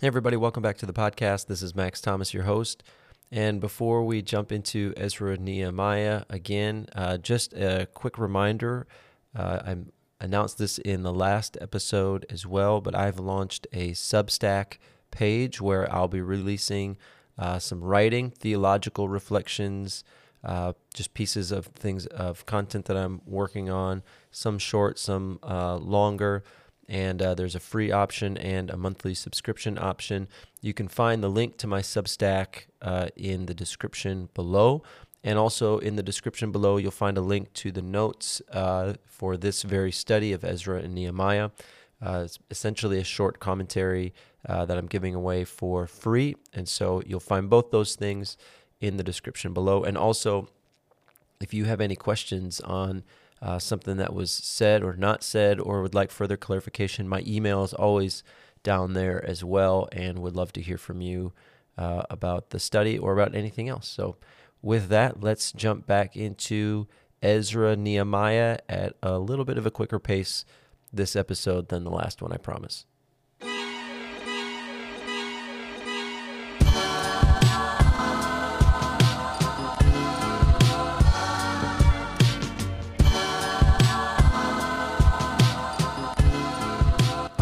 Hey, everybody, welcome back to the podcast. This is Max Thomas, your host. And before we jump into Ezra Nehemiah again, uh, just a quick reminder uh, I announced this in the last episode as well, but I've launched a Substack page where I'll be releasing uh, some writing, theological reflections, uh, just pieces of things of content that I'm working on, some short, some uh, longer and uh, there's a free option and a monthly subscription option. You can find the link to my Substack uh, in the description below. And also in the description below, you'll find a link to the notes uh, for this very study of Ezra and Nehemiah. Uh, it's essentially a short commentary uh, that I'm giving away for free. And so you'll find both those things in the description below. And also, if you have any questions on uh, something that was said or not said, or would like further clarification, my email is always down there as well, and would love to hear from you uh, about the study or about anything else. So, with that, let's jump back into Ezra Nehemiah at a little bit of a quicker pace this episode than the last one, I promise.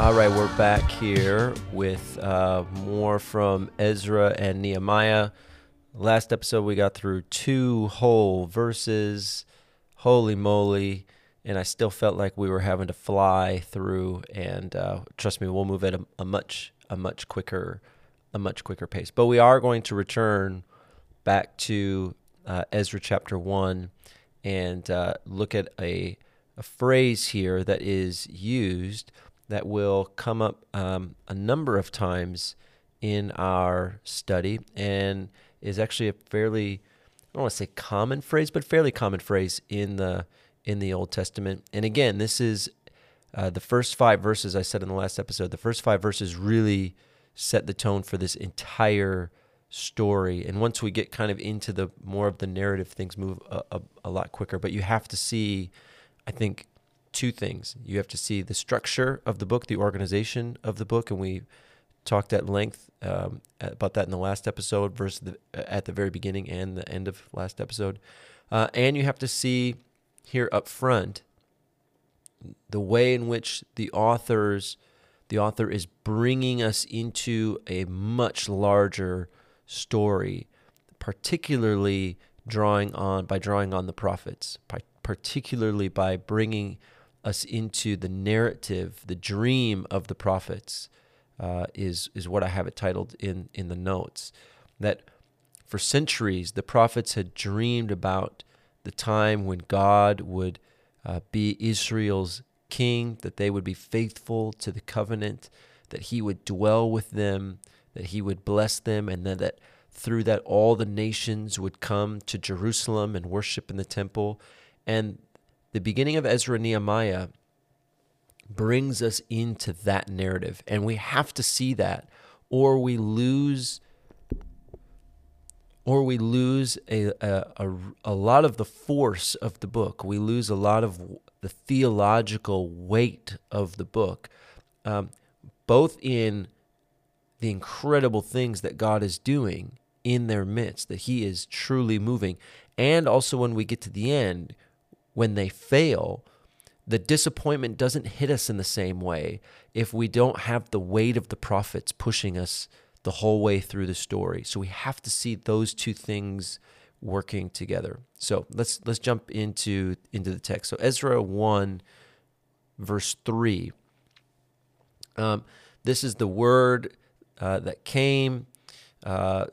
All right, we're back here with uh, more from Ezra and Nehemiah. Last episode, we got through two whole verses. Holy moly. And I still felt like we were having to fly through. And uh, trust me, we'll move at a, a much, a much quicker, a much quicker pace. But we are going to return back to uh, Ezra chapter one and uh, look at a, a phrase here that is used that will come up um, a number of times in our study and is actually a fairly I don't want to say common phrase, but fairly common phrase in the in the Old Testament. And again, this is uh, the first five verses I said in the last episode. The first five verses really set the tone for this entire story. And once we get kind of into the more of the narrative, things move a, a, a lot quicker. But you have to see, I think, two things. You have to see the structure of the book, the organization of the book, and we talked at length um, about that in the last episode, versus the, at the very beginning and the end of last episode. Uh, and you have to see here up front the way in which the authors the author is bringing us into a much larger story, particularly drawing on by drawing on the prophets, by, particularly by bringing us into the narrative, the dream of the prophets, uh, is is what I have it titled in in the notes. That for centuries the prophets had dreamed about the time when God would uh, be Israel's king, that they would be faithful to the covenant, that He would dwell with them, that He would bless them, and then that through that all the nations would come to Jerusalem and worship in the temple. And the beginning of Ezra Nehemiah brings us into that narrative. And we have to see that, or we lose. Or we lose a, a, a, a lot of the force of the book. We lose a lot of the theological weight of the book, um, both in the incredible things that God is doing in their midst, that He is truly moving, and also when we get to the end, when they fail, the disappointment doesn't hit us in the same way if we don't have the weight of the prophets pushing us the whole way through the story. So we have to see those two things working together. So let's let's jump into into the text. So Ezra 1 verse 3. Um, this is the word uh, that came, uh,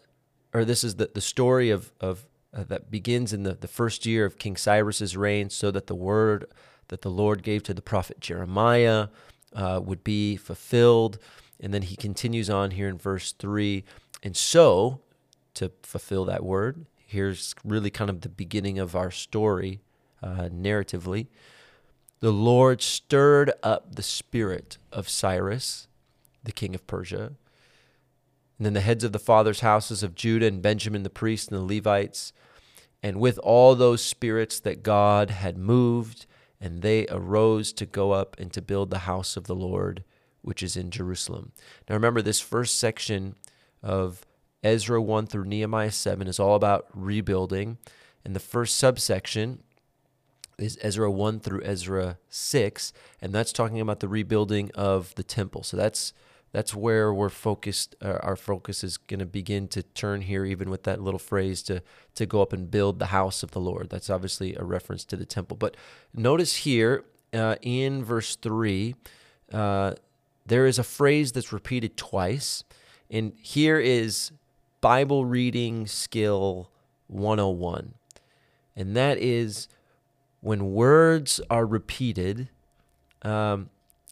or this is the, the story of, of uh, that begins in the, the first year of King Cyrus's reign, so that the word that the Lord gave to the prophet Jeremiah uh, would be fulfilled. And then he continues on here in verse 3. And so, to fulfill that word, here's really kind of the beginning of our story uh, narratively. The Lord stirred up the spirit of Cyrus, the king of Persia. And then the heads of the fathers' houses of Judah and Benjamin, the priests and the Levites, and with all those spirits that God had moved, and they arose to go up and to build the house of the Lord which is in Jerusalem. Now remember, this first section of Ezra 1 through Nehemiah 7 is all about rebuilding. And the first subsection is Ezra 1 through Ezra 6, and that's talking about the rebuilding of the temple. So that's that's where we're focused. Uh, our focus is going to begin to turn here, even with that little phrase to to go up and build the house of the Lord. That's obviously a reference to the temple. But notice here uh, in verse three, uh, there is a phrase that's repeated twice, and here is Bible reading skill 101, and that is when words are repeated. Um,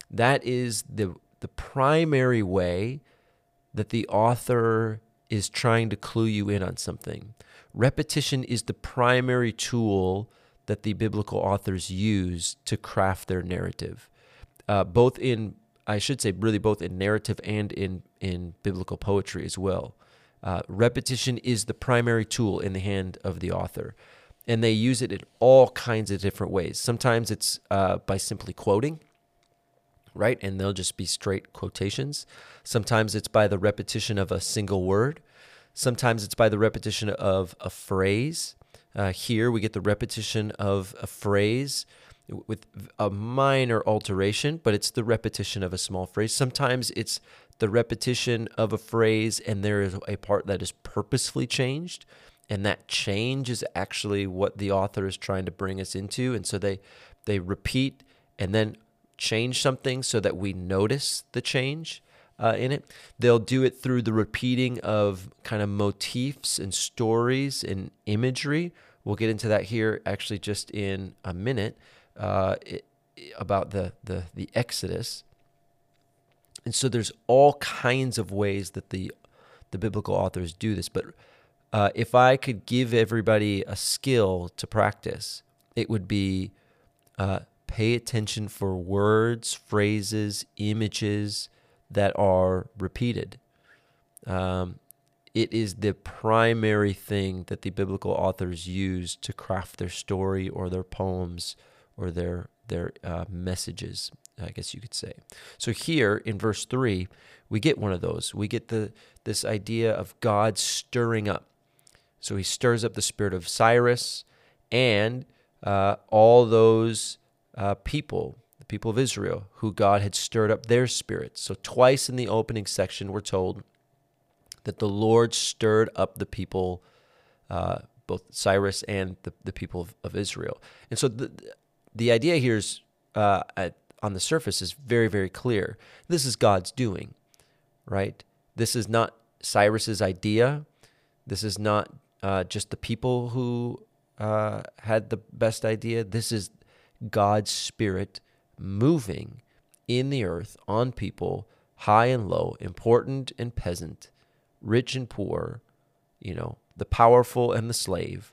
that is the the primary way that the author is trying to clue you in on something. Repetition is the primary tool that the biblical authors use to craft their narrative, uh, both in, I should say, really both in narrative and in, in biblical poetry as well. Uh, repetition is the primary tool in the hand of the author, and they use it in all kinds of different ways. Sometimes it's uh, by simply quoting right? And they'll just be straight quotations. Sometimes it's by the repetition of a single word. Sometimes it's by the repetition of a phrase. Uh, here we get the repetition of a phrase with a minor alteration, but it's the repetition of a small phrase. Sometimes it's the repetition of a phrase and there is a part that is purposefully changed. And that change is actually what the author is trying to bring us into. And so they, they repeat and then change something so that we notice the change uh, in it. They'll do it through the repeating of kind of motifs and stories and imagery. We'll get into that here actually just in a minute uh, it, about the, the, the Exodus. And so there's all kinds of ways that the, the biblical authors do this. But uh, if I could give everybody a skill to practice, it would be uh, pay attention for words, phrases, images that are repeated. Um, it is the primary thing that the biblical authors use to craft their story or their poems or their their uh, messages. I guess you could say. So here in verse three, we get one of those. We get the this idea of God stirring up. So he stirs up the spirit of Cyrus and uh, all those uh, people, the people of Israel, who God had stirred up their spirits. So, twice in the opening section, we're told that the Lord stirred up the people, uh, both Cyrus and the, the people of, of, Israel. And so, the, the idea here is, uh, at, on the surface, is very, very clear. This is God's doing, right? This is not Cyrus's idea. This is not uh, just the people who uh, had the best idea. This is God's Spirit moving in the earth on people, high and low, important and peasant, rich and poor, you know, the powerful and the slave.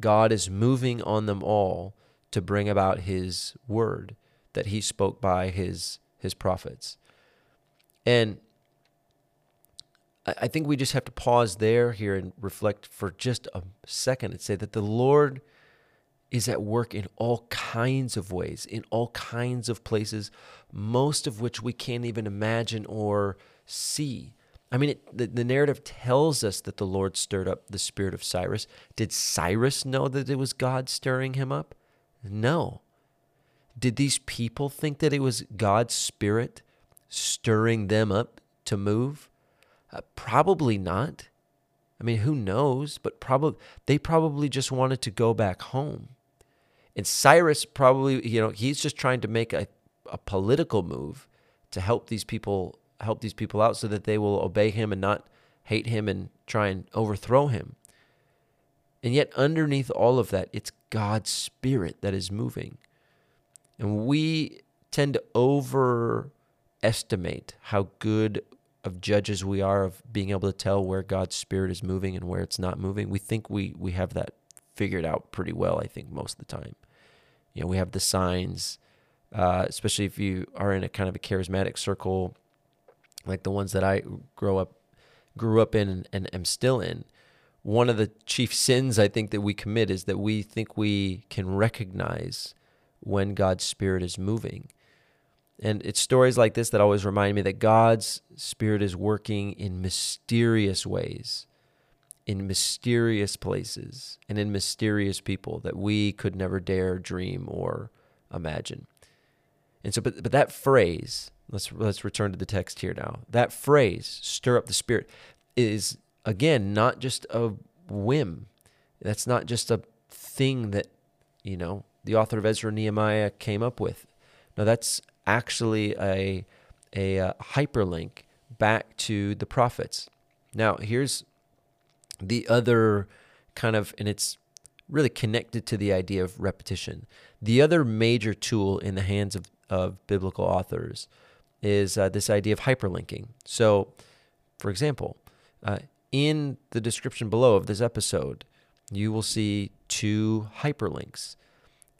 God is moving on them all to bring about his word that he spoke by his his prophets. And I think we just have to pause there here and reflect for just a second and say that the Lord is at work in all kinds of ways, in all kinds of places, most of which we can't even imagine or see. I mean, it, the, the narrative tells us that the Lord stirred up the spirit of Cyrus. Did Cyrus know that it was God stirring him up? No. Did these people think that it was God's spirit stirring them up to move? Uh, probably not. I mean, who knows? But probably they probably just wanted to go back home. And Cyrus probably, you know, he's just trying to make a, a political move to help these people help these people out so that they will obey him and not hate him and try and overthrow him. And yet underneath all of that, it's God's spirit that is moving. And we tend to overestimate how good of judges we are of being able to tell where God's spirit is moving and where it's not moving. We think we we have that figured out pretty well, I think, most of the time. You know, we have the signs, uh, especially if you are in a kind of a charismatic circle, like the ones that I grow up, grew up in and, and am still in. One of the chief sins I think that we commit is that we think we can recognize when God's Spirit is moving. And it's stories like this that always remind me that God's Spirit is working in mysterious ways, in mysterious places, and in mysterious people that we could never dare dream or imagine. And so, but, but that phrase, let's, let's return to the text here now. That phrase, stir up the Spirit, is again not just a whim. That's not just a thing that, you know, the author of Ezra Nehemiah came up with. No, that's actually a, a, a uh, hyperlink back to the prophets. Now, here's the other kind of, and it's really connected to the idea of repetition. The other major tool in the hands of, of biblical authors is uh, this idea of hyperlinking. So, for example, uh, in the description below of this episode, you will see two hyperlinks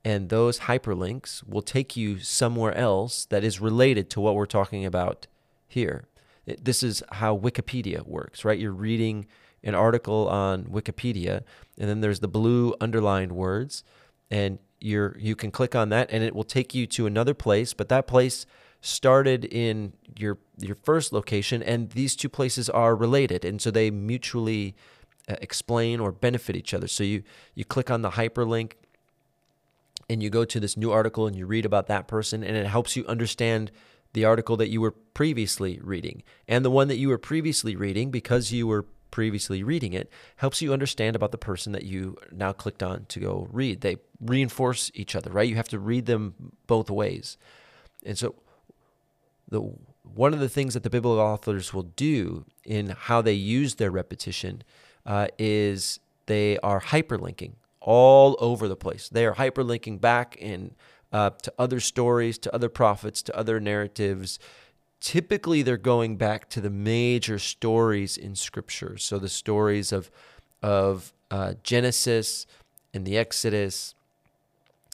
and those hyperlinks will take you somewhere else that is related to what we're talking about here. This is how Wikipedia works, right? You're reading an article on Wikipedia, and then there's the blue underlined words, and you're you can click on that, and it will take you to another place. But that place started in your your first location, and these two places are related, and so they mutually uh, explain or benefit each other. So you you click on the hyperlink and you go to this new article and you read about that person and it helps you understand the article that you were previously reading. And the one that you were previously reading, because you were previously reading it, helps you understand about the person that you now clicked on to go read. They reinforce each other, right? You have to read them both ways. And so the one of the things that the biblical authors will do in how they use their repetition uh, is they are hyperlinking all over the place. They are hyperlinking back in uh, to other stories, to other prophets, to other narratives. Typically, they're going back to the major stories in Scripture. So the stories of of uh, Genesis and the Exodus,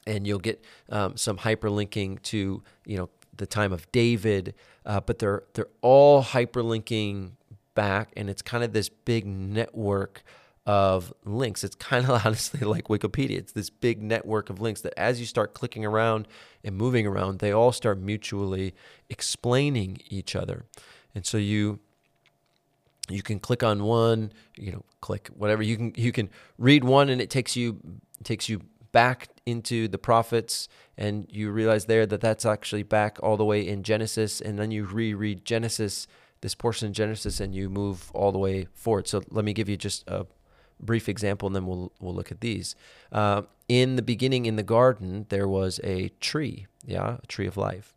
and you'll get um, some hyperlinking to you know the time of David. Uh, but they're they're all hyperlinking back, and it's kind of this big network of links. It's kind of honestly like Wikipedia. It's this big network of links that as you start clicking around and moving around, they all start mutually explaining each other. And so you you can click on one, you know, click whatever. You can you can read one and it takes you takes you back into the prophets and you realize there that that's actually back all the way in Genesis and then you reread Genesis this portion of Genesis and you move all the way forward. So let me give you just a brief example, and then we'll we'll look at these. Uh, in the beginning, in the garden, there was a tree, yeah, a tree of life,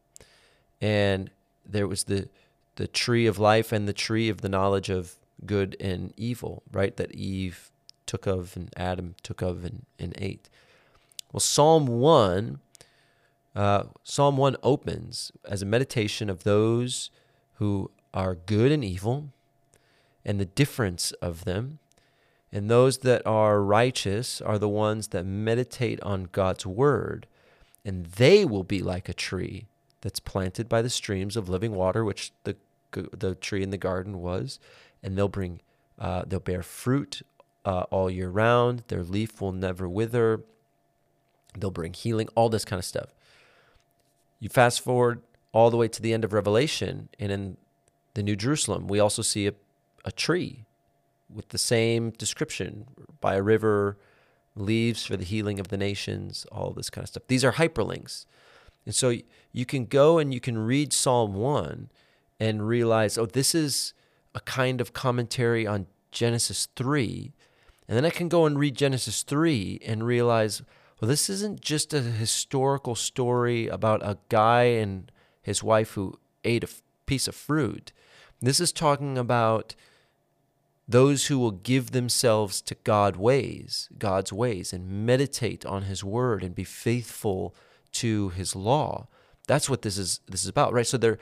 and there was the the tree of life and the tree of the knowledge of good and evil, right? That Eve took of and Adam took of and, and ate. Well, Psalm one, uh, Psalm one opens as a meditation of those who are good and evil, and the difference of them and those that are righteous are the ones that meditate on God's word, and they will be like a tree that's planted by the streams of living water, which the the tree in the garden was, and they'll bring uh, they'll bear fruit uh, all year round. Their leaf will never wither. They'll bring healing, all this kind of stuff. You fast forward all the way to the end of Revelation, and in the New Jerusalem, we also see a, a tree with the same description by a river, leaves for the healing of the nations, all this kind of stuff. These are hyperlinks. And so you can go and you can read Psalm 1 and realize, oh, this is a kind of commentary on Genesis 3. And then I can go and read Genesis 3 and realize, well, this isn't just a historical story about a guy and his wife who ate a piece of fruit. This is talking about those who will give themselves to God ways, God's ways and meditate on his word and be faithful to his law. That's what this is this is about, right? So they're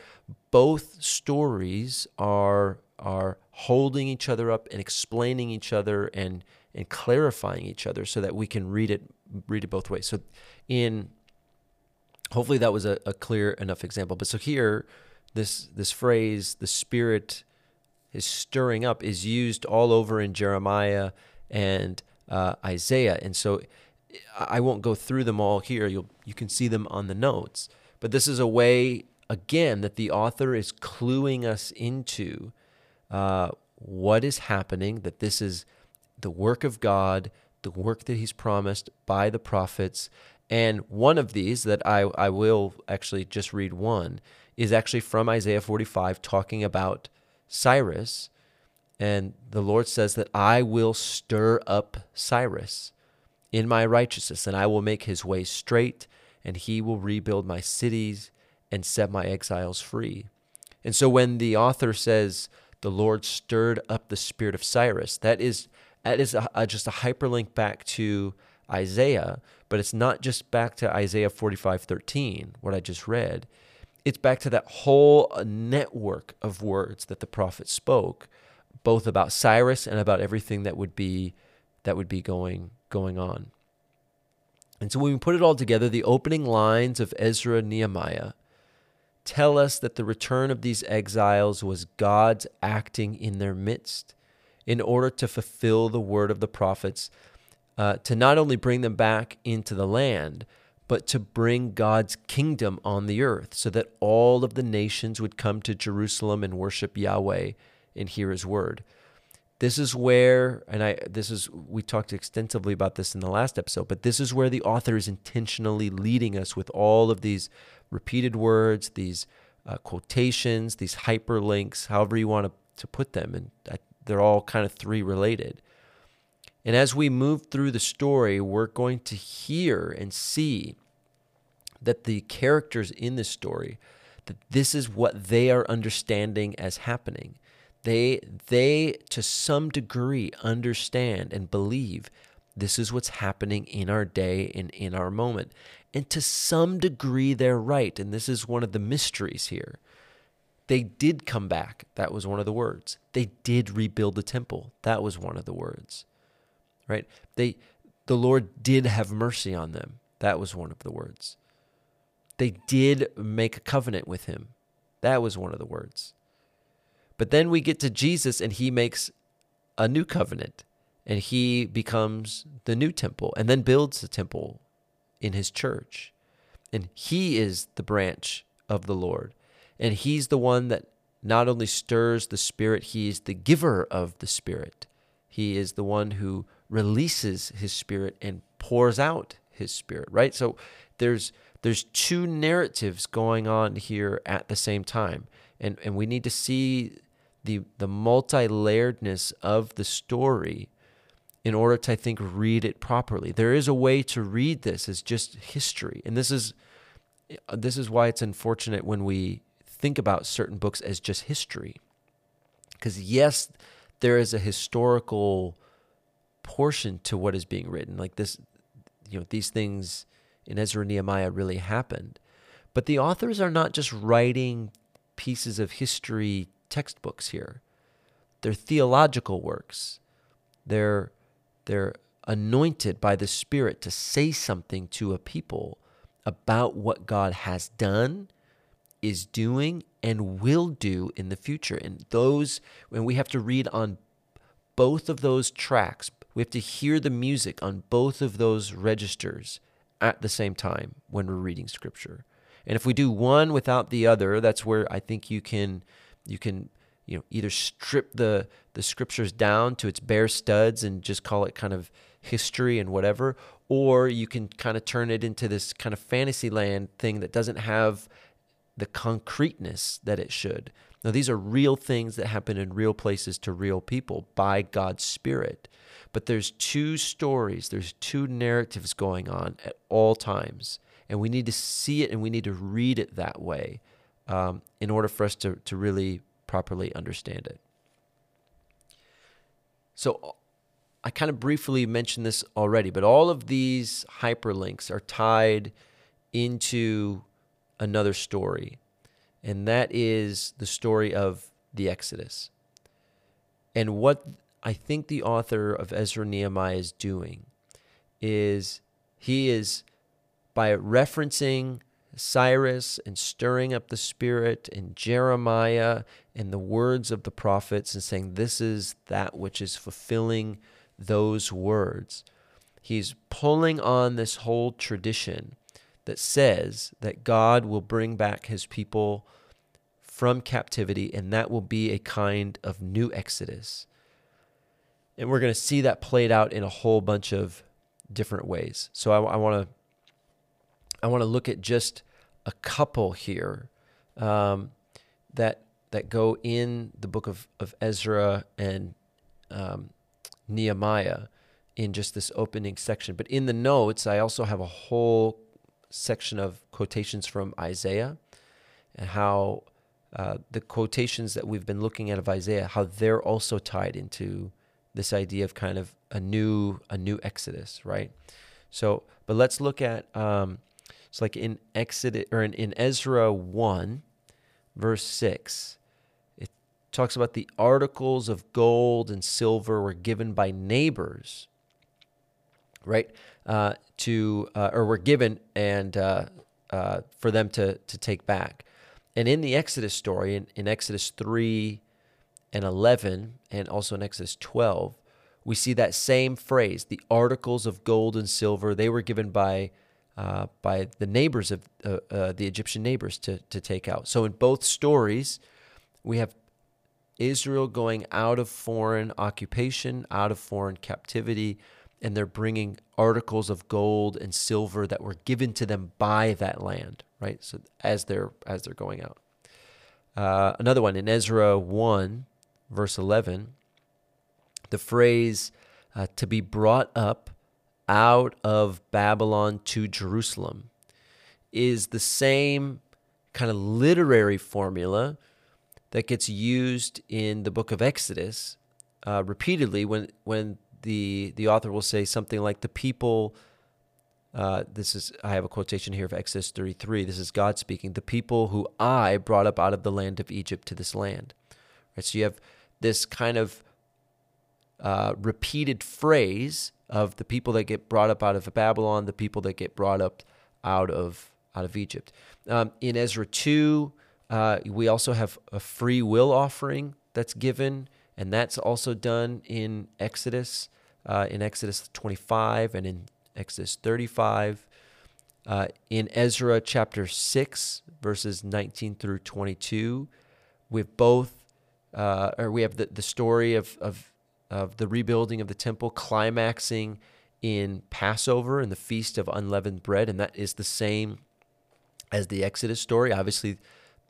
both stories are are holding each other up and explaining each other and and clarifying each other so that we can read it read it both ways. So in hopefully that was a, a clear enough example. But so here this this phrase, the spirit is stirring up is used all over in Jeremiah and uh, Isaiah. And so I won't go through them all here. You'll, you can see them on the notes. But this is a way again, that the author is cluing us into uh, what is happening, that this is the work of God, the work that He's promised by the prophets. And one of these that I, I will actually just read one is actually from Isaiah 45, talking about Cyrus. And the Lord says that I will stir up Cyrus in my righteousness, and I will make his way straight, and he will rebuild my cities and set my exiles free. And so when the author says, the Lord stirred up the spirit of Cyrus, that is, that is a, a, just a hyperlink back to Isaiah, but it's not just back to Isaiah 45 13, what I just read. It's back to that whole network of words that the prophet spoke, both about Cyrus and about everything that would be that would be going going on. And so when we put it all together, the opening lines of Ezra Nehemiah tell us that the return of these exiles was God's acting in their midst in order to fulfill the word of the prophets, uh, to not only bring them back into the land, but to bring God's kingdom on the earth so that all of the nations would come to Jerusalem and worship Yahweh and hear his word. This is where, and I, this is, we talked extensively about this in the last episode, but this is where the author is intentionally leading us with all of these repeated words, these uh, quotations, these hyperlinks, however you want to, to put them. And I, they're all kind of three related. And as we move through the story, we're going to hear and see that the characters in this story, that this is what they are understanding as happening. They, they, to some degree, understand and believe this is what's happening in our day and in our moment. And to some degree, they're right. And this is one of the mysteries here. They did come back. That was one of the words. They did rebuild the temple. That was one of the words. Right? They the Lord did have mercy on them. That was one of the words. They did make a covenant with him. That was one of the words. But then we get to Jesus and he makes a new covenant and he becomes the new temple and then builds the temple in his church. And he is the branch of the Lord. And he's the one that not only stirs the Spirit, he is the giver of the Spirit. He is the one who releases his Spirit and pours out his Spirit, right? So there's there's two narratives going on here at the same time. And and we need to see the the multi-layeredness of the story in order to I think read it properly. There is a way to read this as just history. And this is this is why it's unfortunate when we think about certain books as just history. Cuz yes, there is a historical portion to what is being written. Like this you know, these things in Ezra and Nehemiah really happened. But the authors are not just writing pieces of history textbooks here. They're theological works. They're they're anointed by the Spirit to say something to a people about what God has done, is doing, and will do in the future. And those, when we have to read on both of those tracks, we have to hear the music on both of those registers at the same time when we're reading Scripture. And if we do one without the other, that's where I think you can you can you know either strip the the scriptures down to its bare studs and just call it kind of history and whatever or you can kind of turn it into this kind of fantasy land thing that doesn't have the concreteness that it should now these are real things that happen in real places to real people by God's spirit but there's two stories there's two narratives going on at all times and we need to see it and we need to read it that way um, in order for us to, to really properly understand it. So I kind of briefly mentioned this already, but all of these hyperlinks are tied into another story, and that is the story of the Exodus. And what I think the author of Ezra Nehemiah is doing is he is by referencing Cyrus and stirring up the spirit and Jeremiah and the words of the prophets and saying, This is that which is fulfilling those words. He's pulling on this whole tradition that says that God will bring back his people from captivity, and that will be a kind of new exodus. And we're going to see that played out in a whole bunch of different ways. So I want to I want to look at just a couple here um, that that go in the book of, of Ezra and um, Nehemiah in just this opening section. But in the notes, I also have a whole section of quotations from Isaiah and how uh, the quotations that we've been looking at of Isaiah, how they're also tied into this idea of kind of a new a new Exodus, right? So, but let's look at um, it's like in Exodus or in, in Ezra one, verse six. It talks about the articles of gold and silver were given by neighbors, right? Uh, to uh, or were given and uh, uh for them to to take back. And in the Exodus story, in, in Exodus 3 and 11, and also in Exodus 12, we see that same phrase the articles of gold and silver, they were given by. Uh, by the neighbors of uh, uh, the Egyptian neighbors to, to take out. So in both stories, we have Israel going out of foreign occupation, out of foreign captivity, and they're bringing articles of gold and silver that were given to them by that land, right? So as they're as they're going out. Uh, another one in Ezra one, verse eleven, the phrase uh, "to be brought up out of Babylon to Jerusalem" is the same kind of literary formula that gets used in the book of Exodus uh, repeatedly when when the the author will say something like the people uh, this is I have a quotation here of Exodus 33. This is God speaking. The people who I brought up out of the land of Egypt to this land. Right. So you have this kind of uh, repeated phrase of the people that get brought up out of Babylon, the people that get brought up out of out of Egypt. Um, in Ezra 2, uh, we also have a free will offering that's given and that's also done in Exodus, uh, in Exodus 25 and in Exodus 35. Uh, in Ezra chapter 6, verses 19 through 22, we've both, uh, or we have the, the story of, of, of the rebuilding of the temple climaxing in Passover and the Feast of Unleavened Bread, and that is the same as the Exodus story. Obviously,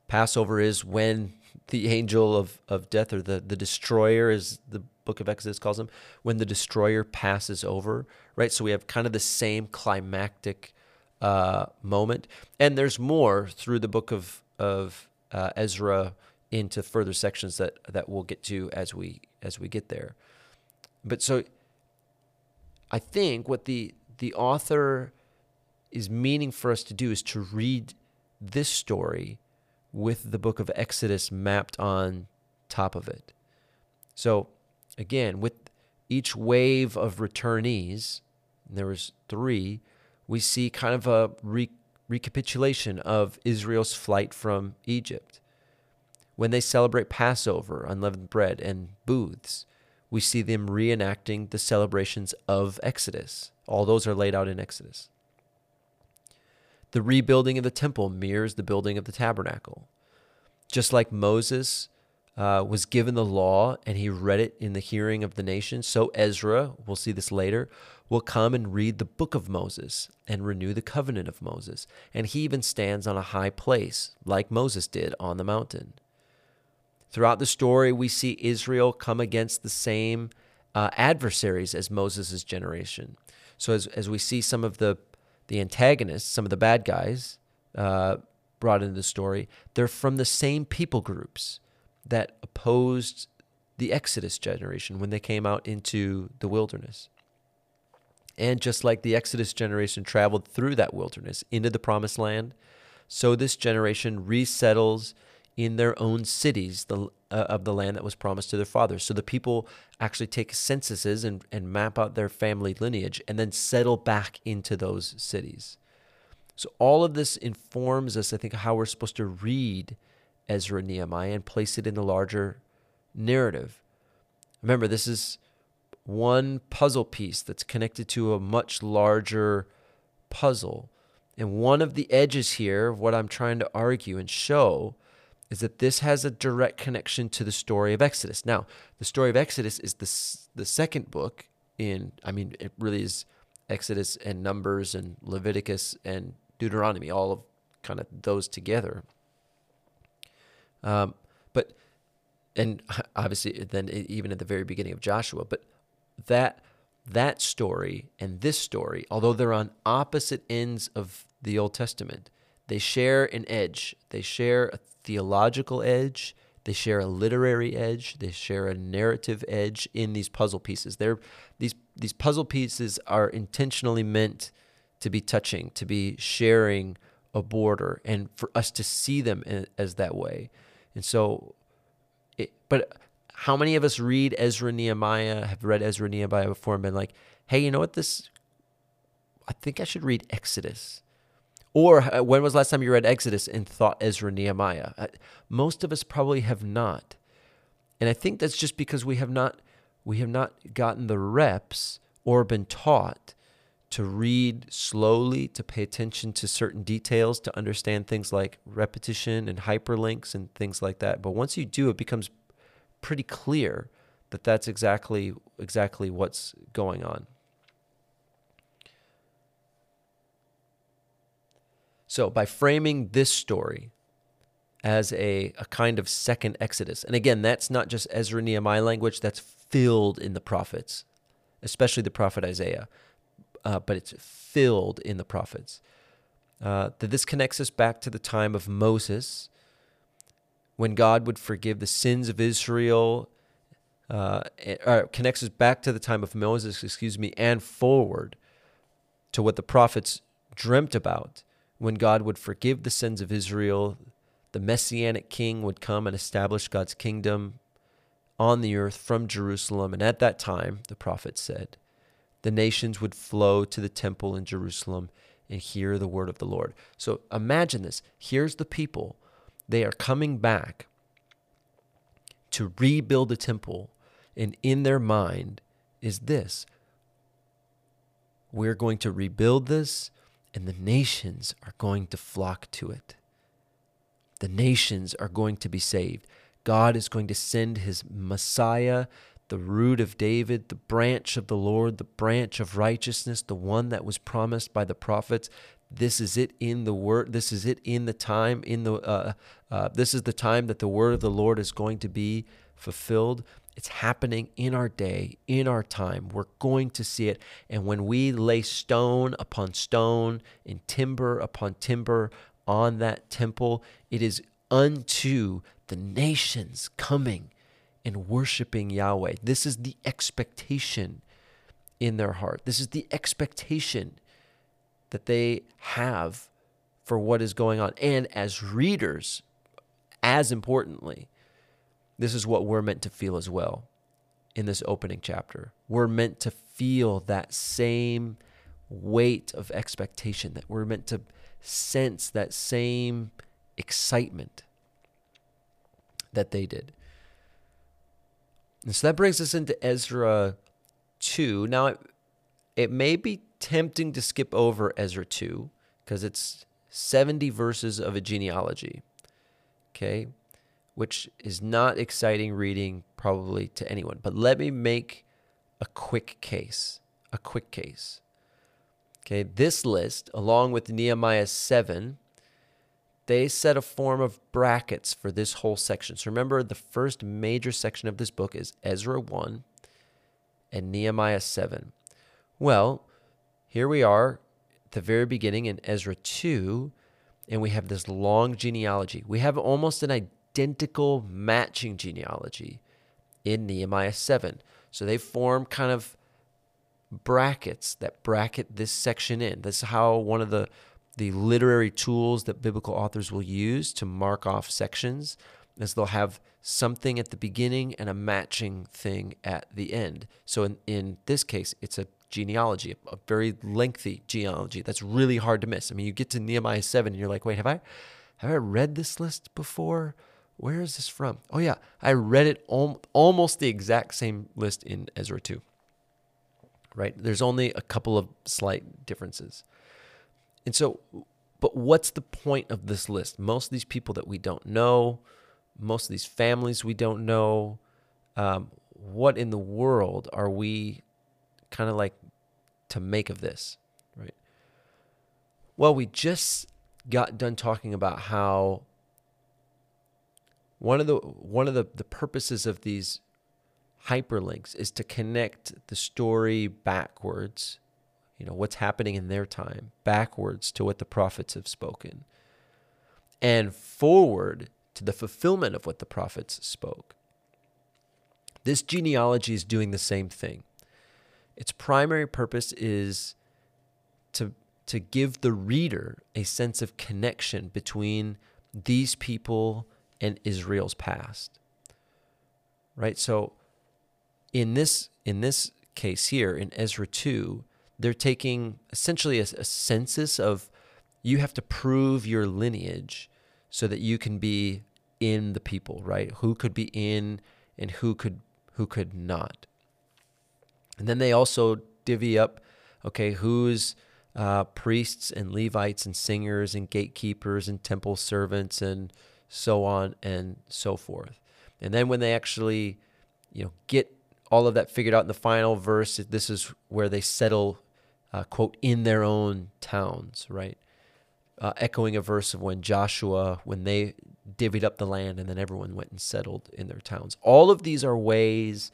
Passover is when the angel of, of death or the, the destroyer as the book of Exodus calls him, when the destroyer passes over, right? So we have kind of the same climactic uh, moment. And there's more through the book of, of uh, Ezra into further sections that, that we'll get to as we as we get there. But so I think what the the author is meaning for us to do is to read this story with the book of Exodus mapped on top of it. So, again, with each wave of returnees, there was three, we see kind of a re- recapitulation of Israel's flight from Egypt. When they celebrate Passover, unleavened bread, and booths, we see them reenacting the celebrations of Exodus. All those are laid out in Exodus. The rebuilding of the temple mirrors the building of the tabernacle. Just like Moses uh, was given the law and he read it in the hearing of the nation, so Ezra, we'll see this later, will come and read the book of Moses and renew the covenant of Moses. And he even stands on a high place, like Moses did on the mountain. Throughout the story, we see Israel come against the same uh, adversaries as Moses' generation. So as, as we see some of the the antagonists, some of the bad guys uh, brought into the story, they're from the same people groups that opposed the Exodus generation when they came out into the wilderness. And just like the Exodus generation traveled through that wilderness into the promised land, so this generation resettles in their own cities the, uh, of the land that was promised to their fathers. So the people actually take censuses and, and map out their family lineage and then settle back into those cities. So all of this informs us, I think, how we're supposed to read Ezra and Nehemiah and place it in the larger narrative. Remember, this is one puzzle piece that's connected to a much larger puzzle. And one of the edges here, of what I'm trying to argue and show, is that this has a direct connection to the story of Exodus. Now, the story of Exodus is the, the second book in, I mean, it really is Exodus and Numbers and Leviticus and Deuteronomy, all of kind of those together. Um, but, and obviously, then even at the very beginning of Joshua, but that that story and this story, although they're on opposite ends of the Old Testament, they share an edge. They share a theological edge. They share a literary edge. They share a narrative edge in these puzzle pieces. They're, these, these puzzle pieces are intentionally meant to be touching, to be sharing a border, and for us to see them as that way. And so, it, but how many of us read Ezra Nehemiah, have read Ezra Nehemiah before and been like, hey, you know what? This, I think I should read Exodus. Or uh, when was last time you read Exodus and thought Ezra Nehemiah? Uh, most of us probably have not. And I think that's just because we have not we have not gotten the reps or been taught to read slowly, to pay attention to certain details, to understand things like repetition and hyperlinks and things like that. But once you do, it becomes pretty clear that that's exactly exactly what's going on. So by framing this story as a, a kind of second Exodus, and again, that's not just Ezra Nehemiah language, that's filled in the prophets, especially the prophet Isaiah, uh, but it's filled in the prophets. Uh, that this connects us back to the time of Moses when God would forgive the sins of Israel, uh, or connects us back to the time of Moses, excuse me, and forward to what the prophets dreamt about when God would forgive the sins of Israel. The messianic king would come and establish God's kingdom on the earth from Jerusalem. And at that time, the prophet said, the nations would flow to the temple in Jerusalem and hear the word of the Lord. So imagine this. Here's the people they are coming back to rebuild the temple. And in their mind is this we're going to rebuild this, and the nations are going to flock to it. The nations are going to be saved. God is going to send his Messiah, the root of David, the branch of the Lord, the branch of righteousness, the one that was promised by the prophets. This is it in the word. This is it in the time. In the uh, uh, this is the time that the word of the Lord is going to be fulfilled. It's happening in our day, in our time. We're going to see it. And when we lay stone upon stone and timber upon timber on that temple, it is unto the nations coming and worshiping Yahweh. This is the expectation in their heart. This is the expectation that they have for what is going on. And as readers, as importantly, this is what we're meant to feel as well in this opening chapter. We're meant to feel that same weight of expectation, that we're meant to sense that same excitement that they did. And so that brings us into Ezra 2. Now, it, it may be tempting to skip over Ezra 2 because it's 70 verses of a genealogy, okay, which is not exciting reading probably to anyone. But let me make a quick case. A quick case. Okay, this list, along with Nehemiah 7, they set a form of brackets for this whole section. So remember, the first major section of this book is Ezra 1 and Nehemiah 7. Well, here we are at the very beginning in Ezra 2, and we have this long genealogy. We have almost an identical matching genealogy in Nehemiah 7. So they form kind of brackets that bracket this section in. This is how one of the the literary tools that biblical authors will use to mark off sections is they'll have something at the beginning and a matching thing at the end. So in, in this case, it's a genealogy, a very lengthy genealogy that's really hard to miss. I mean, you get to Nehemiah 7 and you're like, wait, have I have I read this list before? Where is this from? Oh yeah, I read it al- almost the exact same list in Ezra 2. Right? There's only a couple of slight differences. and so, but what's the point of this list? Most of these people that we don't know, most of these families we don't know, um, what in the world are we kind of like to make of this, right? Well, we just got done talking about how one of the one of the, the purposes of these hyperlinks is to connect the story backwards, you know, what's happening in their time, backwards to what the prophets have spoken, and forward to the fulfillment of what the prophets spoke. This genealogy is doing the same thing. Its primary purpose is to, to give the reader a sense of connection between these people and Israel's past. Right? So in this in this case here in Ezra 2, they're taking essentially a, a census of you have to prove your lineage so that you can be in the people, right? Who could be in and who could who could not. And then they also divvy up, okay, who's uh, priests and Levites and singers and gatekeepers and temple servants and so on and so forth. And then when they actually, you know, get all of that figured out in the final verse, this is where they settle, uh, quote, in their own towns, right? Uh, echoing a verse of when Joshua, when they divvied up the land and then everyone went and settled in their towns. All of these are ways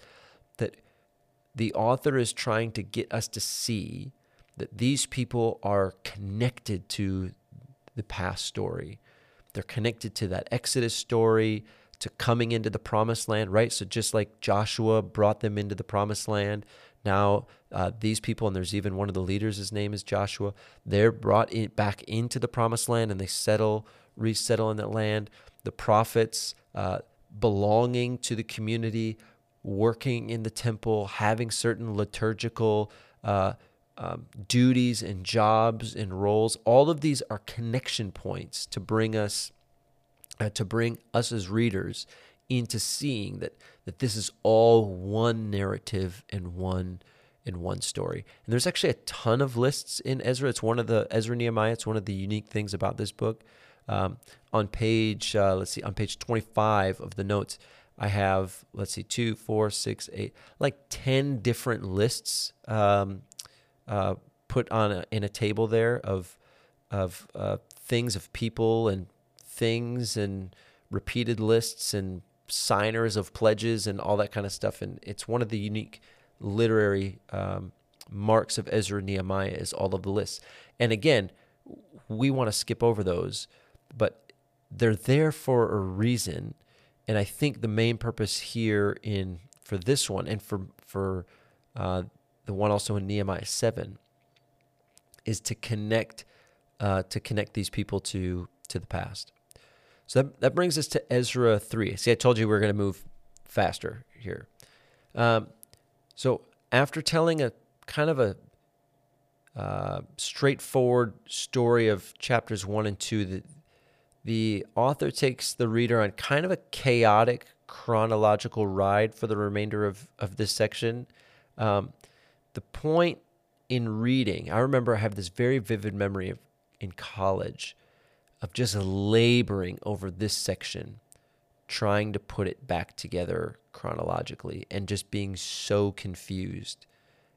that the author is trying to get us to see that these people are connected to the past story. They're connected to that Exodus story, to coming into the promised land, right? So just like Joshua brought them into the promised land, now uh, these people, and there's even one of the leaders, his name is Joshua, they're brought in, back into the promised land and they settle resettle in that land. The prophets uh, belonging to the community, working in the temple, having certain liturgical uh, um, duties and jobs and roles. All of these are connection points to bring us, uh, to bring us as readers into seeing that that this is all one narrative and one in one story. And there's actually a ton of lists in Ezra. It's one of the Ezra Nehemiah. It's one of the unique things about this book. Um, on page, uh, let's see, on page 25 of the notes, I have, let's see, two, four, six, eight, like 10 different lists um, uh, put on a, in a table there of, of uh, things of people and things and repeated lists and signers of pledges and all that kind of stuff. And it's one of the unique literary um, marks of Ezra Nehemiah is all of the lists. And again, we want to skip over those but they're there for a reason. And I think the main purpose here in for this one and for for uh, the one also in Nehemiah seven is to connect uh, to connect these people to to the past. So that, that brings us to Ezra three. See, I told you we are going to move faster here. Um, so after telling a kind of a uh, straightforward story of chapters one and two, that the author takes the reader on kind of a chaotic chronological ride for the remainder of, of this section. Um, the point in reading, I remember I have this very vivid memory of in college of just laboring over this section, trying to put it back together chronologically and just being so confused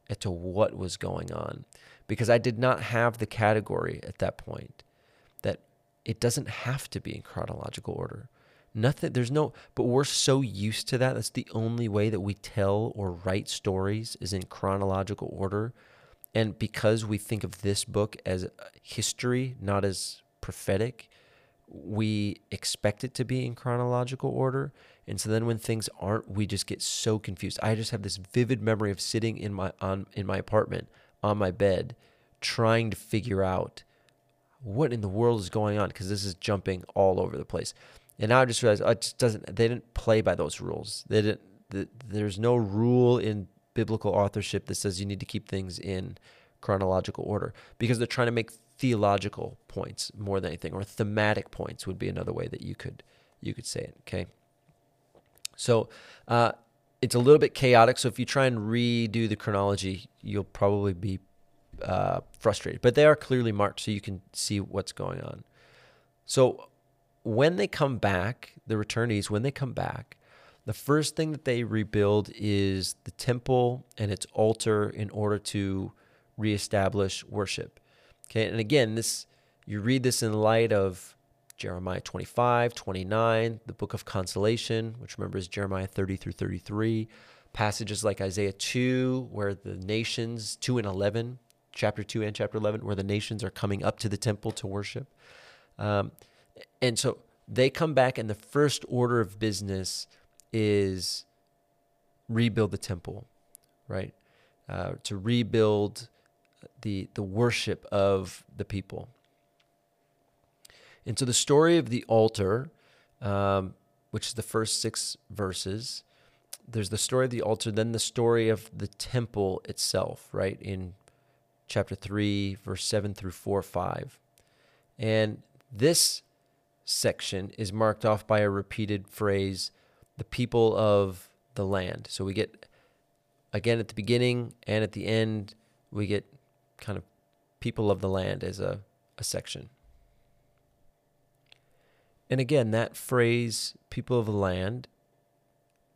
as to what was going on because I did not have the category at that point that it doesn't have to be in chronological order. Nothing, there's no, but we're so used to that. That's the only way that we tell or write stories is in chronological order. And because we think of this book as history, not as prophetic, we expect it to be in chronological order. And so then when things aren't, we just get so confused. I just have this vivid memory of sitting in my on in my apartment on my bed trying to figure out what in the world is going on? Because this is jumping all over the place. And now I just realized oh, it just doesn't. They didn't play by those rules. They didn't. The, there's no rule in biblical authorship that says you need to keep things in chronological order because they're trying to make theological points more than anything, or thematic points would be another way that you could you could say it. Okay. So uh, it's a little bit chaotic. So if you try and redo the chronology, you'll probably be uh, frustrated, but they are clearly marked so you can see what's going on. So when they come back, the returnees, when they come back, the first thing that they rebuild is the temple and its altar in order to reestablish worship. Okay, and again, this you read this in light of Jeremiah 25, 29, the book of consolation, which remember is Jeremiah 30 through 33, passages like Isaiah 2, where the nations, 2 and 11, chapter 2 and chapter 11, where the nations are coming up to the temple to worship. Um, and so they come back, and the first order of business is rebuild the temple, right? Uh, to rebuild the the worship of the people. And so the story of the altar, um, which is the first six verses, there's the story of the altar, then the story of the temple itself, right? In chapter 3, verse 7 through 4, 5. And this section is marked off by a repeated phrase, the people of the land. So we get, again, at the beginning and at the end, we get kind of people of the land as a, a section. And again, that phrase, people of the land,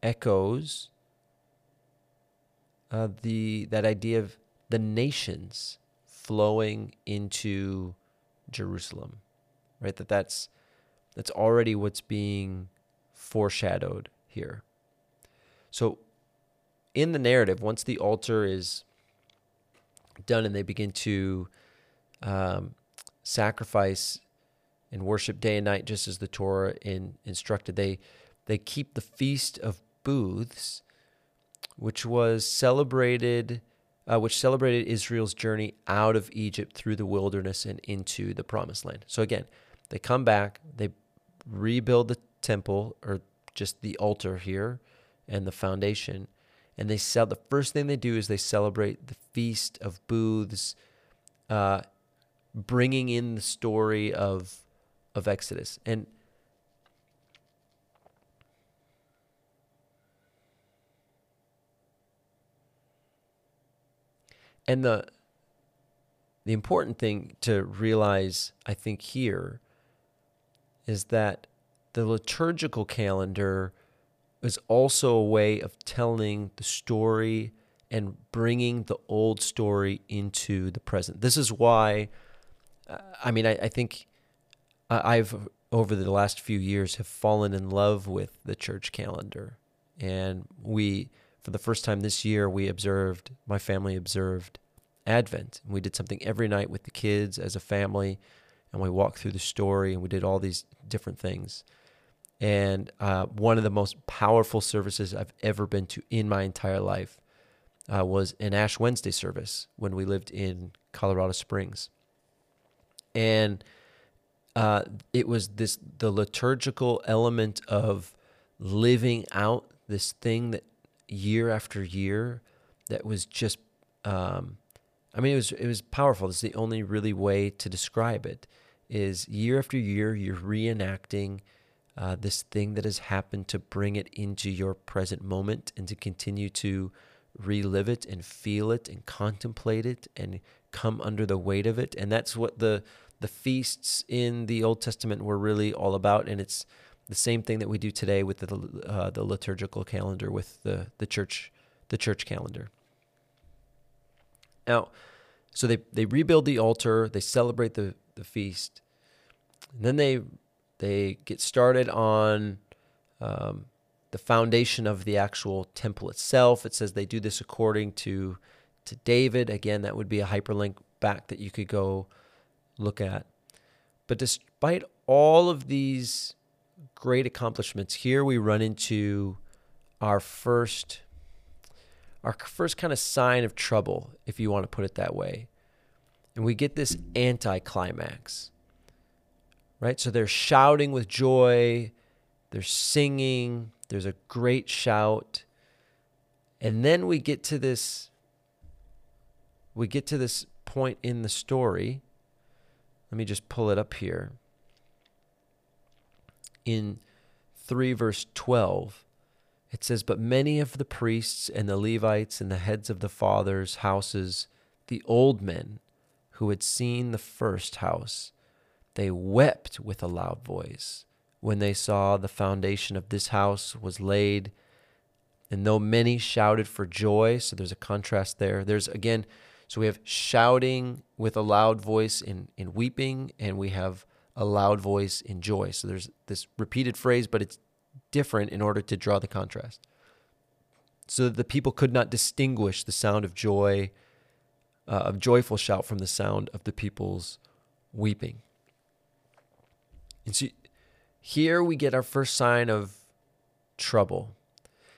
echoes uh, the that idea of the nations flowing into Jerusalem, right? That that's that's already what's being foreshadowed here. So, in the narrative, once the altar is done and they begin to um, sacrifice and worship day and night, just as the Torah in, instructed. They they keep the feast of booths, which was celebrated, uh, which celebrated Israel's journey out of Egypt through the wilderness and into the Promised Land. So again, they come back, they rebuild the temple or just the altar here and the foundation, and they sell. The first thing they do is they celebrate the feast of booths. Uh, bringing in the story of of Exodus. And and the the important thing to realize, I think, here is that the liturgical calendar is also a way of telling the story and bringing the old story into the present. This is why, I mean, I, I think I've over the last few years have fallen in love with the church calendar, and we for the first time this year we observed my family observed Advent. We did something every night with the kids as a family, and we walked through the story and we did all these different things. And uh, one of the most powerful services I've ever been to in my entire life uh, was an Ash Wednesday service when we lived in Colorado Springs. And uh, it was this the liturgical element of living out this thing that year after year that was just um, I mean it was it was powerful. It's the only really way to describe it is year after year you're reenacting uh, this thing that has happened to bring it into your present moment and to continue to relive it and feel it and contemplate it and come under the weight of it and that's what the the feasts in the Old Testament were really all about, and it's the same thing that we do today with the uh, the liturgical calendar, with the the church the church calendar. Now, so they they rebuild the altar, they celebrate the the feast, and then they they get started on um, the foundation of the actual temple itself. It says they do this according to to David. Again, that would be a hyperlink back that you could go look at. But despite all of these great accomplishments, here we run into our first our first kind of sign of trouble, if you want to put it that way. And we get this anticlimax. Right? So they're shouting with joy, they're singing, there's a great shout. And then we get to this we get to this point in the story let me just pull it up here. In 3 verse 12, it says, But many of the priests and the Levites and the heads of the fathers' houses, the old men who had seen the first house, they wept with a loud voice when they saw the foundation of this house was laid. And though many shouted for joy, so there's a contrast there. There's again, so we have shouting with a loud voice in, in weeping, and we have a loud voice in joy. So there's this repeated phrase, but it's different in order to draw the contrast. So that the people could not distinguish the sound of joy, uh, of joyful shout from the sound of the people's weeping. And so here we get our first sign of trouble.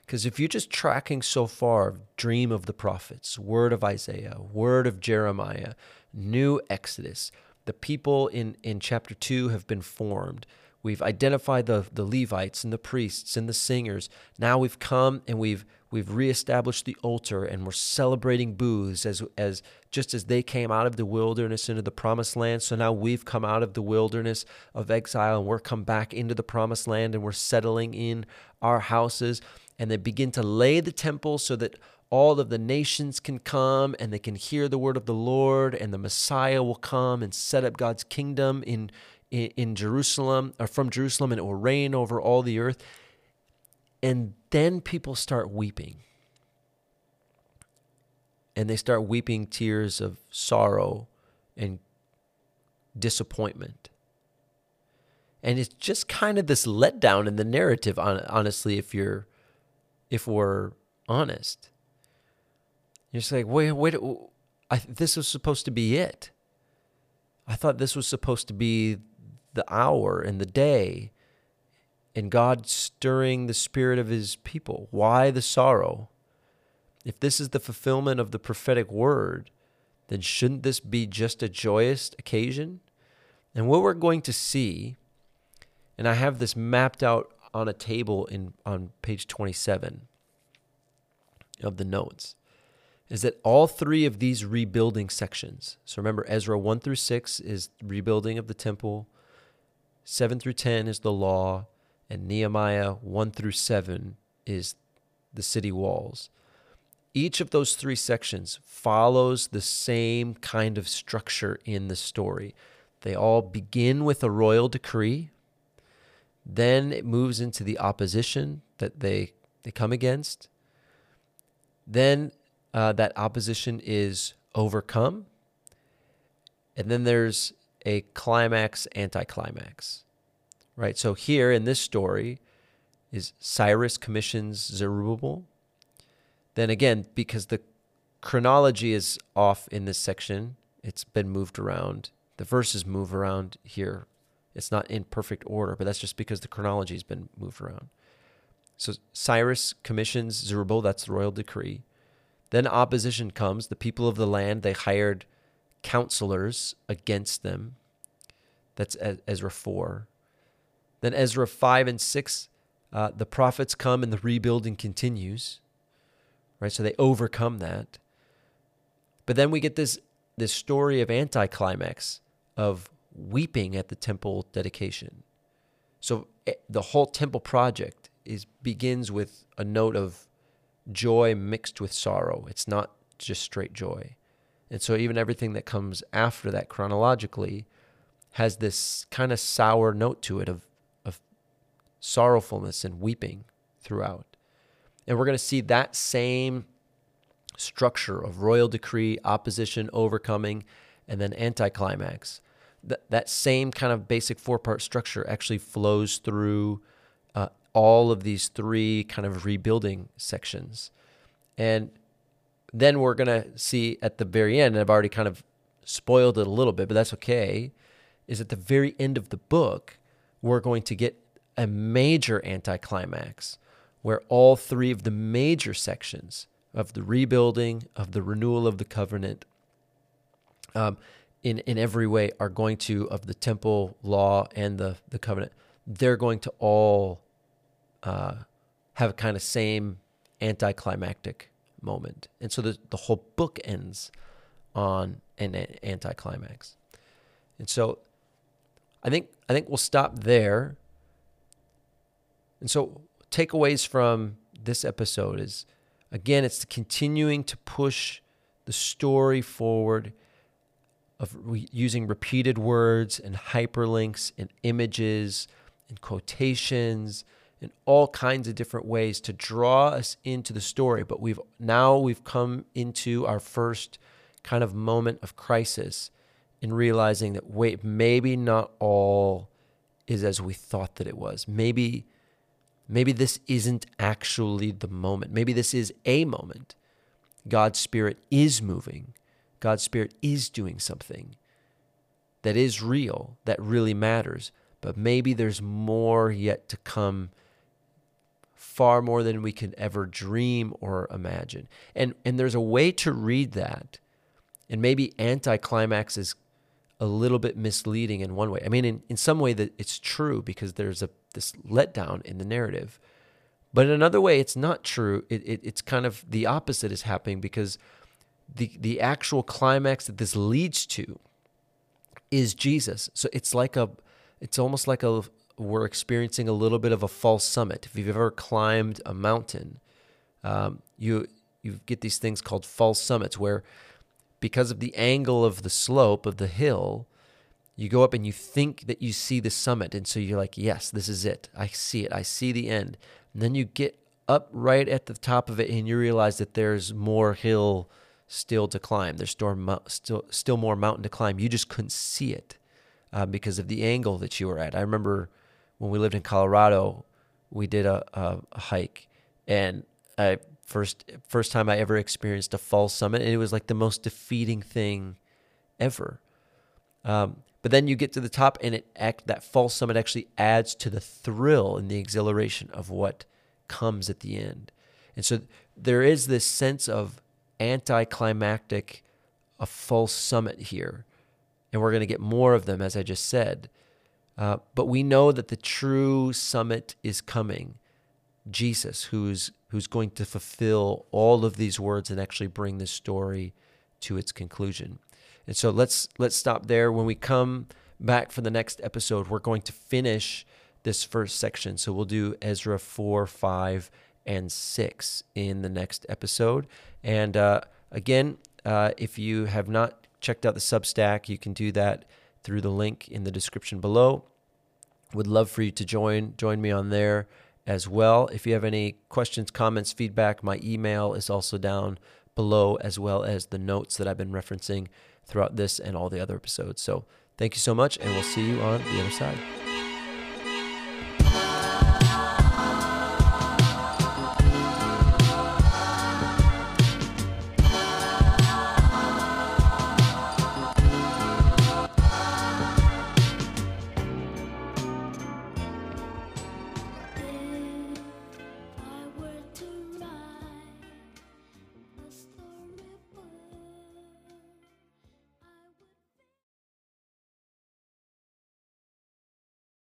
Because if you're just tracking so far, dream of the prophets, word of Isaiah, word of Jeremiah, new Exodus, the people in, in chapter 2 have been formed. We've identified the, the Levites and the priests and the singers. Now we've come and we've we've reestablished the altar and we're celebrating booths as as just as they came out of the wilderness into the promised land. So now we've come out of the wilderness of exile and we're come back into the promised land and we're settling in our houses and they begin to lay the temple so that all of the nations can come and they can hear the word of the Lord, and the Messiah will come and set up God's kingdom in, in, in Jerusalem or from Jerusalem, and it will reign over all the earth. And then people start weeping. And they start weeping tears of sorrow and disappointment. And it's just kind of this letdown in the narrative, honestly, if you're, if we're honest. You're just like, wait, wait, I, this was supposed to be it. I thought this was supposed to be the hour and the day and God stirring the spirit of his people. Why the sorrow? If this is the fulfillment of the prophetic word, then shouldn't this be just a joyous occasion? And what we're going to see, and I have this mapped out on a table in on page 27 of the notes is that all three of these rebuilding sections, so remember Ezra 1 through 6 is rebuilding of the temple, 7 through 10 is the law, and Nehemiah 1 through 7 is the city walls. Each of those three sections follows the same kind of structure in the story. They all begin with a royal decree, then it moves into the opposition that they, they come against. Then uh, that opposition is overcome. And then there's a climax, anticlimax, right? So here in this story is Cyrus commissions Zerubbabel. Then again, because the chronology is off in this section, it's been moved around. The verses move around here. It's not in perfect order, but that's just because the chronology has been moved around. So Cyrus commissions Zerubbabel, that's the royal decree. Then opposition comes. The people of the land, they hired counselors against them. That's Ezra 4. Then Ezra 5 and 6, uh, the prophets come and the rebuilding continues. Right? So they overcome that. But then we get this, this story of anticlimax, of weeping at the temple dedication. So eh, the whole temple project is begins with a note of joy mixed with sorrow. It's not just straight joy. And so even everything that comes after that chronologically has this kind of sour note to it of, of sorrowfulness and weeping throughout. And we're going to see that same structure of royal decree, opposition, overcoming, and then anticlimax. That, that same kind of basic four part structure actually flows through uh, all of these three kind of rebuilding sections. And then we're going to see at the very end, and I've already kind of spoiled it a little bit, but that's okay, is at the very end of the book, we're going to get a major anticlimax where all three of the major sections of the rebuilding, of the renewal of the covenant, um, in, in every way are going to, of the temple law and the, the covenant, they're going to all uh, have a kind of same anticlimactic moment. And so the, the whole book ends on an anticlimax. And so I think I think we'll stop there. And so takeaways from this episode is again it's continuing to push the story forward of re- using repeated words and hyperlinks and images and quotations and all kinds of different ways to draw us into the story. But we've now we've come into our first kind of moment of crisis in realizing that wait maybe not all is as we thought that it was. Maybe maybe this isn't actually the moment maybe this is a moment god's spirit is moving god's spirit is doing something that is real that really matters but maybe there's more yet to come far more than we can ever dream or imagine. And and there's a way to read that. And maybe anticlimax is a little bit misleading in one way. I mean, in, in some way that it's true because there's a this letdown in the narrative. But in another way, it's not true. It, it, it's kind of the opposite is happening because the the actual climax that this leads to is Jesus. So it's like a it's almost like a we're experiencing a little bit of a false summit. If you've ever climbed a mountain, um, you you get these things called false summits where because of the angle of the slope of the hill, you go up and you think that you see the summit. And so you're like, yes, this is it. I see it. I see the end. And then you get up right at the top of it and you realize that there's more hill still to climb. There's still, still, still more mountain to climb. You just couldn't see it uh, because of the angle that you were at. I remember when we lived in Colorado, we did a, a, hike, and I first first time I ever experienced a false summit, and it was like the most defeating thing ever. Um, but then you get to the top, and it act that false summit actually adds to the thrill and the exhilaration of what comes at the end. And so there is this sense of anticlimactic, a false summit here, and we're going to get more of them, as I just said. Uh, but we know that the true summit is coming. Jesus, who's who's going to fulfill all of these words and actually bring this story to its conclusion. And so let's let's stop there. When we come back for the next episode, we're going to finish this first section. So we'll do Ezra four, five, and six in the next episode. And uh, again, uh, if you have not checked out the Substack, you can do that through the link in the description below. Would love for you to join join me on there as well. If you have any questions, comments, feedback, my email is also down below as well as the notes that I've been referencing throughout this and all the other episodes. So, thank you so much and we'll see you on the other side.